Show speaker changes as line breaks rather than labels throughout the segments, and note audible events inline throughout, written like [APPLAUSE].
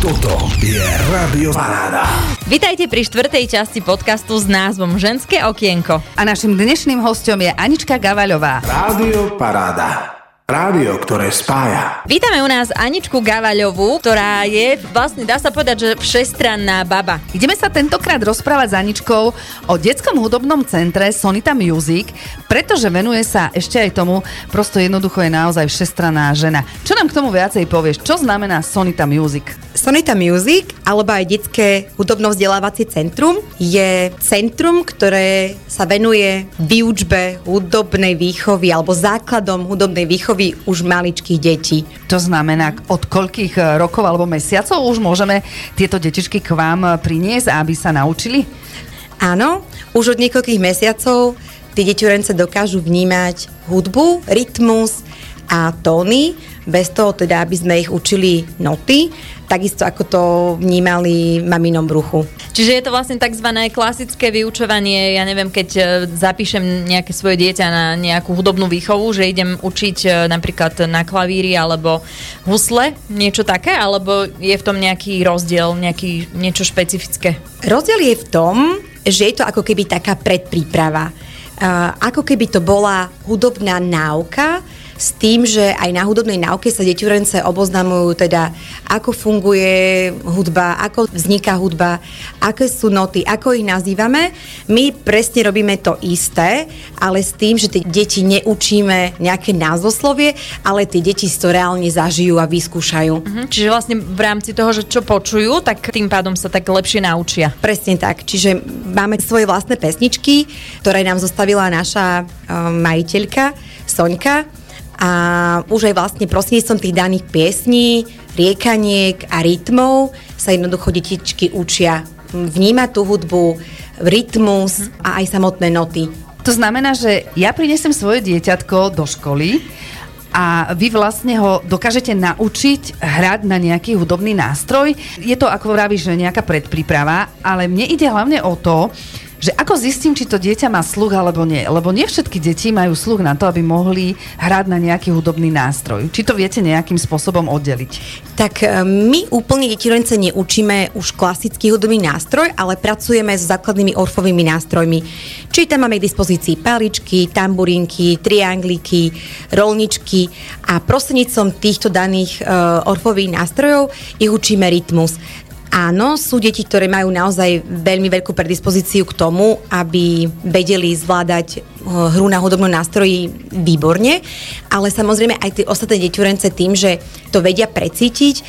Toto je Rádio Paráda.
Vitajte pri štvrtej časti podcastu s názvom Ženské okienko.
A našim dnešným hostom je Anička Gavaľová.
Rádio Paráda. Rádio, ktoré spája.
Vítame u nás Aničku Gavaľovú, ktorá je vlastne, dá sa povedať, že všestranná baba.
Ideme sa tentokrát rozprávať s Aničkou o detskom hudobnom centre Sonita Music, pretože venuje sa ešte aj tomu, prosto jednoducho je naozaj všestranná žena. Čo nám k tomu viacej povieš? Čo znamená Sonita Music?
Sonita Music, alebo aj detské hudobno-vzdelávacie centrum, je centrum, ktoré sa venuje výučbe hudobnej výchovy alebo základom hudobnej výchovy výchovy už maličkých detí.
To znamená, od koľkých eh, rokov alebo mesiacov už môžeme tieto detičky k vám eh, priniesť, aby sa naučili?
Áno, už od niekoľkých mesiacov tie deťurence dokážu vnímať hudbu, rytmus a tóny, bez toho teda, aby sme ich učili noty, takisto ako to vnímali maminom bruchu.
Čiže je to vlastne tzv. klasické vyučovanie, ja neviem, keď e, zapíšem nejaké svoje dieťa na nejakú hudobnú výchovu, že idem učiť e, napríklad na klavíri alebo husle, niečo také, alebo je v tom nejaký rozdiel, nejaký, niečo špecifické?
Rozdiel je v tom, že je to ako keby taká predpríprava. Uh, ako keby to bola hudobná náuka, s tým, že aj na hudobnej náuke sa deťurence oboznamujú teda, ako funguje hudba, ako vzniká hudba, aké sú noty, ako ich nazývame. My presne robíme to isté, ale s tým, že tie deti neučíme nejaké názvoslovie, ale tie deti si to reálne zažijú a vyskúšajú.
Mhm, čiže vlastne v rámci toho, že čo počujú, tak tým pádom sa tak lepšie naučia.
Presne tak. Čiže máme svoje vlastné pesničky, ktoré nám zostavila naša um, majiteľka Soňka a už aj vlastne prostredníctvom tých daných piesní, riekaniek a rytmov sa jednoducho detičky učia vnímať tú hudbu, rytmus a aj samotné noty.
To znamená, že ja prinesem svoje dieťatko do školy a vy vlastne ho dokážete naučiť hrať na nejaký hudobný nástroj. Je to, ako vravíš, nejaká predpríprava, ale mne ide hlavne o to, že ako zistím, či to dieťa má sluch alebo nie. Lebo nie všetky deti majú sluch na to, aby mohli hrať na nejaký hudobný nástroj. Či to viete nejakým spôsobom oddeliť?
Tak e, my úplne deti rence neučíme už klasický hudobný nástroj, ale pracujeme s základnými orfovými nástrojmi. Či tam máme k dispozícii paličky, tamburinky, triangliky, rolničky a prostredníctvom týchto daných uh, orfových nástrojov ich učíme rytmus. Áno, sú deti, ktoré majú naozaj veľmi veľkú predispozíciu k tomu, aby vedeli zvládať hru na hudobnom nástroji výborne, ale samozrejme aj tie ostatné deťurence tým, že to vedia precítiť,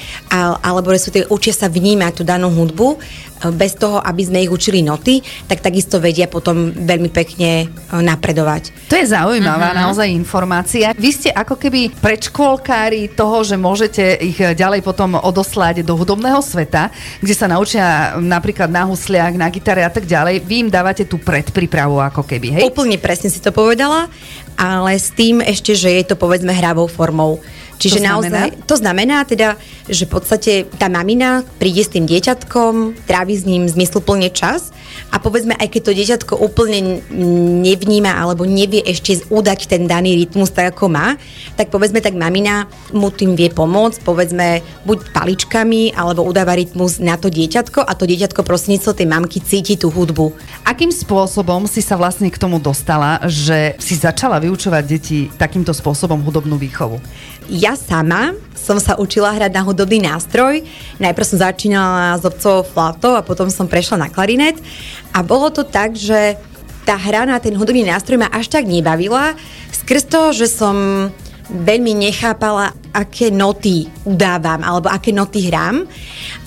alebo sú tie, učia sa vnímať tú danú hudbu, bez toho, aby sme ich učili noty, tak takisto vedia potom veľmi pekne e, napredovať.
To je zaujímavá uh-huh. naozaj informácia. Vy ste ako keby predškolkári toho, že môžete ich ďalej potom odoslať do hudobného sveta, kde sa naučia napríklad na husliach, na gitare a tak ďalej. Vy im dávate tú predprípravu ako keby, hej?
Úplne presne si to povedala, ale s tým ešte, že je to povedzme hravou formou. Čiže to naozaj, znamená? to znamená teda, že v podstate tá mamina príde s tým dieťatkom, trávi s ním zmysluplne čas a povedzme, aj keď to dieťatko úplne nevníma alebo nevie ešte udať ten daný rytmus tak, ako má, tak povedzme, tak mamina mu tým vie pomôcť, povedzme, buď paličkami alebo udáva rytmus na to dieťatko a to dieťatko prostredníctvom tej mamky cíti tú hudbu.
Akým spôsobom si sa vlastne k tomu dostala, že si začala vyučovať deti takýmto spôsobom hudobnú výchovu?
Ja sama som sa učila hrať na hudobný nástroj. Najprv som začínala s obcovou flatou a potom som prešla na klarinet. A bolo to tak, že tá hra na ten hudobný nástroj ma až tak nebavila, skrz toho, že som veľmi nechápala, aké noty udávam alebo aké noty hrám.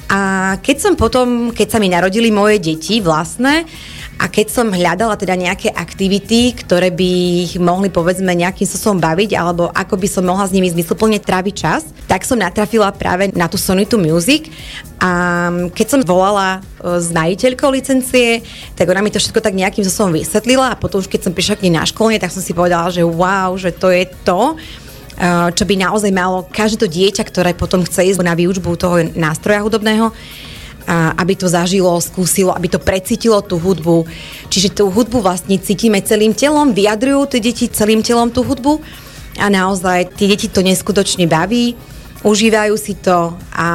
A keď som potom, keď sa mi narodili moje deti vlastné, a keď som hľadala teda nejaké aktivity, ktoré by ich mohli povedzme nejakým spôsobom baviť, alebo ako by som mohla s nimi zmysluplne tráviť čas, tak som natrafila práve na tú Sonitu Music. A keď som volala e, s majiteľkou licencie, tak ona mi to všetko tak nejakým spôsobom vysvetlila a potom už keď som prišla k nej na školenie, tak som si povedala, že wow, že to je to, e, čo by naozaj malo každé to dieťa, ktoré potom chce ísť na výučbu toho nástroja hudobného, a aby to zažilo, skúsilo, aby to precítilo tú hudbu. Čiže tú hudbu vlastne cítime celým telom, vyjadrujú tie deti celým telom tú hudbu a naozaj tie deti to neskutočne baví užívajú si to a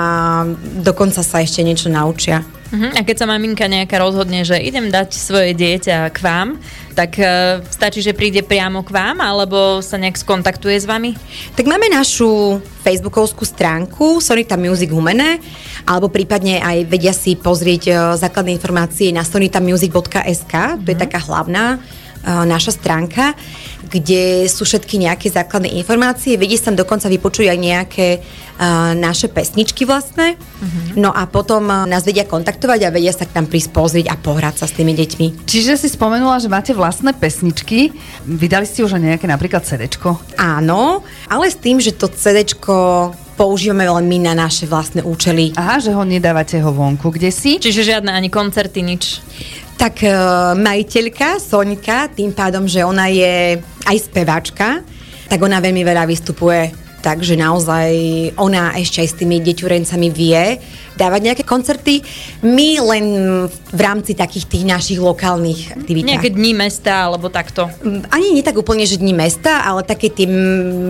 dokonca sa ešte niečo naučia.
Uh-huh. A keď sa maminka nejaká rozhodne, že idem dať svoje dieťa k vám, tak uh, stačí, že príde priamo k vám, alebo sa nejak skontaktuje s vami?
Tak máme našu facebookovskú stránku Sonita Music Humene, alebo prípadne aj vedia si pozrieť uh, základné informácie na sonitamusic.sk, uh-huh. to je taká hlavná uh, naša stránka kde sú všetky nejaké základné informácie. Vedie sa tam dokonca vypočuť aj nejaké uh, naše pesničky vlastné. Uh-huh. No a potom nás vedia kontaktovať a vedia sa k nám prísť pozrieť a pohrať sa s tými deťmi.
Čiže si spomenula, že máte vlastné pesničky. Vydali ste už nejaké napríklad CD?
Áno, ale s tým, že to CD používame len my na naše vlastné účely.
Aha, že ho nedávate ho vonku, kde si?
Čiže žiadne ani koncerty, nič.
Tak uh, majiteľka Sonika, tým pádom, že ona je aj speváčka, tak ona veľmi veľa vystupuje takže naozaj ona ešte aj s tými deťurencami vie dávať nejaké koncerty. My len v rámci takých tých našich lokálnych aktivitách.
Nejaké dní mesta alebo takto?
Mm, ani nie tak úplne, že dní mesta, ale také tie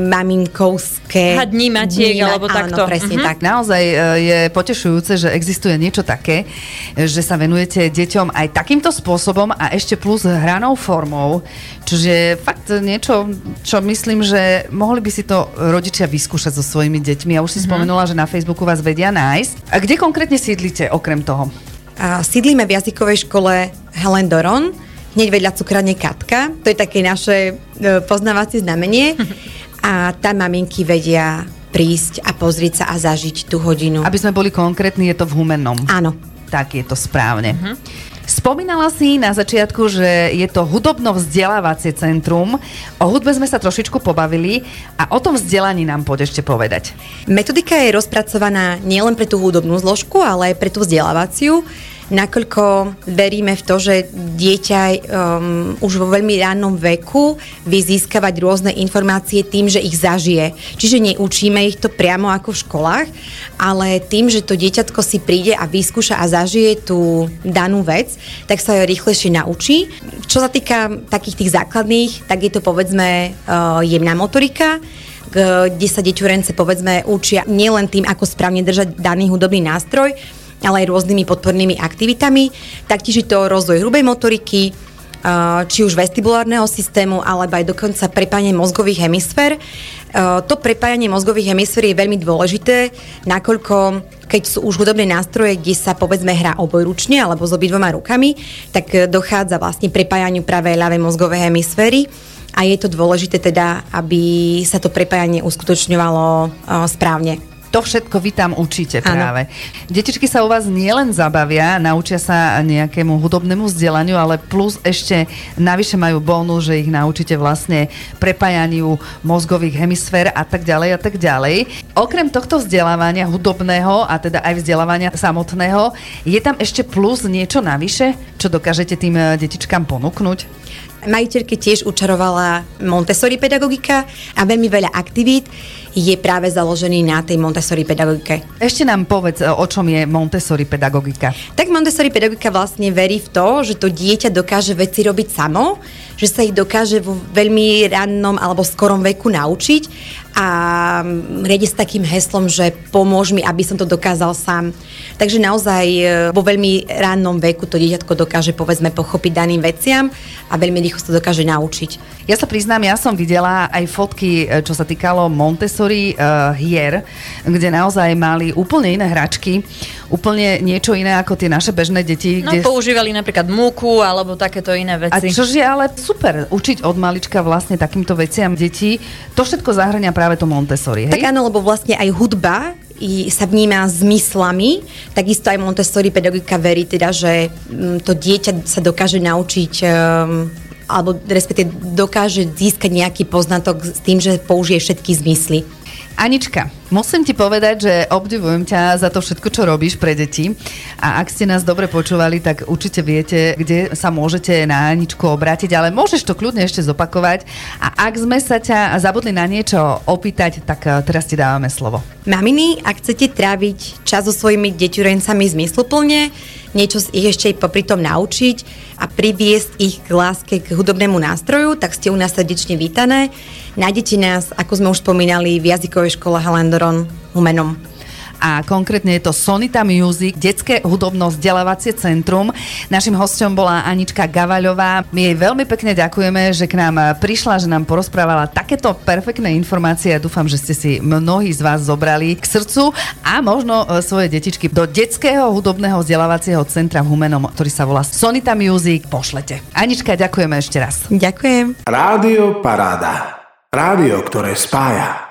maminkovské...
A dní matiek dní, alebo áno, takto.
presne uh-huh. tak.
Naozaj e, je potešujúce, že existuje niečo také, že sa venujete deťom aj takýmto spôsobom a ešte plus hranou formou, čiže fakt niečo, čo myslím, že mohli by si to rodičia vyskúšať so svojimi deťmi. Ja už si uh-huh. spomenula, že na Facebooku vás vedia nájsť. A kde konkrétne sídlite okrem toho?
A sídlíme v jazykovej škole Helen Doron, hneď vedľa cukrárne Katka. To je také naše e, poznávacie znamenie. [LAUGHS] A tam maminky vedia prísť a pozrieť sa a zažiť tú hodinu.
Aby sme boli konkrétni, je to v Humennom.
Áno.
Tak je to správne. Uh-huh. Spomínala si na začiatku, že je to hudobno-vzdelávacie centrum. O hudbe sme sa trošičku pobavili a o tom vzdelaní nám poď ešte povedať.
Metodika je rozpracovaná nielen pre tú hudobnú zložku, ale aj pre tú vzdelávaciu nakoľko veríme v to, že dieťa um, už vo veľmi rannom veku vie získavať rôzne informácie tým, že ich zažije. Čiže neučíme ich to priamo ako v školách, ale tým, že to dieťatko si príde a vyskúša a zažije tú danú vec, tak sa ju rýchlejšie naučí. Čo sa týka takých tých základných, tak je to povedzme uh, jemná motorika, kde sa deťurence povedzme učia nielen tým, ako správne držať daný hudobný nástroj, ale aj rôznymi podpornými aktivitami. Taktiež je to rozvoj hrubej motoriky, či už vestibulárneho systému, alebo aj dokonca prepájanie mozgových hemisfér. To prepájanie mozgových hemisfér je veľmi dôležité, nakoľko keď sú už hudobné nástroje, kde sa povedzme hrá obojručne alebo s obidvoma rukami, tak dochádza vlastne prepájaniu práve ľavej mozgovej hemisféry a je to dôležité teda, aby sa to prepájanie uskutočňovalo správne.
To všetko vy tam učíte práve. Detičky sa u vás nielen zabavia, naučia sa nejakému hudobnému vzdelaniu, ale plus ešte navyše majú bónus, že ich naučíte vlastne prepájaniu mozgových hemisfér a tak ďalej a tak ďalej. Okrem tohto vzdelávania hudobného a teda aj vzdelávania samotného, je tam ešte plus niečo navyše, čo dokážete tým eh, detičkám ponúknuť?
Majiteľke tiež učarovala Montessori pedagogika a veľmi veľa aktivít je práve založený na tej Montessori pedagogike.
Ešte nám povedz, o čom je Montessori pedagogika.
Tak Montessori pedagogika vlastne verí v to, že to dieťa dokáže veci robiť samo, že sa ich dokáže vo veľmi rannom alebo skorom veku naučiť a riadi s takým heslom, že pomôž mi, aby som to dokázal sám. Takže naozaj e, vo veľmi rannom veku to dieťatko dokáže povedzme pochopiť daným veciam a veľmi rýchlo sa dokáže naučiť.
Ja sa priznám, ja som videla aj fotky, e, čo sa týkalo Montessori uh, hier, kde naozaj mali úplne iné hračky, úplne niečo iné ako tie naše bežné deti.
No kde... používali napríklad múku alebo takéto iné veci.
A čože ale super, učiť od malička vlastne takýmto veciam detí, to všetko zahrania práve práve to Montessori, hej?
Tak áno, lebo vlastne aj hudba i sa vníma zmyslami, takisto aj Montessori pedagogika verí teda, že mm, to dieťa sa dokáže naučiť um, alebo respektíve dokáže získať nejaký poznatok s tým, že použije všetky zmysly.
Anička, musím ti povedať, že obdivujem ťa za to všetko, čo robíš pre deti. A ak ste nás dobre počúvali, tak určite viete, kde sa môžete na Aničku obrátiť, ale môžeš to kľudne ešte zopakovať. A ak sme sa ťa zabudli na niečo opýtať, tak eh, teraz ti dávame slovo.
Maminy, ak chcete tráviť čas so svojimi deťurencami zmysluplne, niečo ich ešte popri tom naučiť a priviesť ich k láske k hudobnému nástroju, tak ste u nás srdečne vítané. Nájdete nás, ako sme už spomínali, v jazykovej škole Halendoron Humenom
a konkrétne je to Sonita Music, detské hudobno-vzdelávacie centrum. Našim hostom bola Anička Gavaľová. My jej veľmi pekne ďakujeme, že k nám prišla, že nám porozprávala takéto perfektné informácie a dúfam, že ste si mnohí z vás zobrali k srdcu a možno e, svoje detičky do detského hudobného vzdelávacieho centra v Humenom, ktorý sa volá Sonita Music, pošlete. Anička, ďakujeme ešte raz.
Ďakujem.
Rádio Paráda. Rádio, ktoré spája.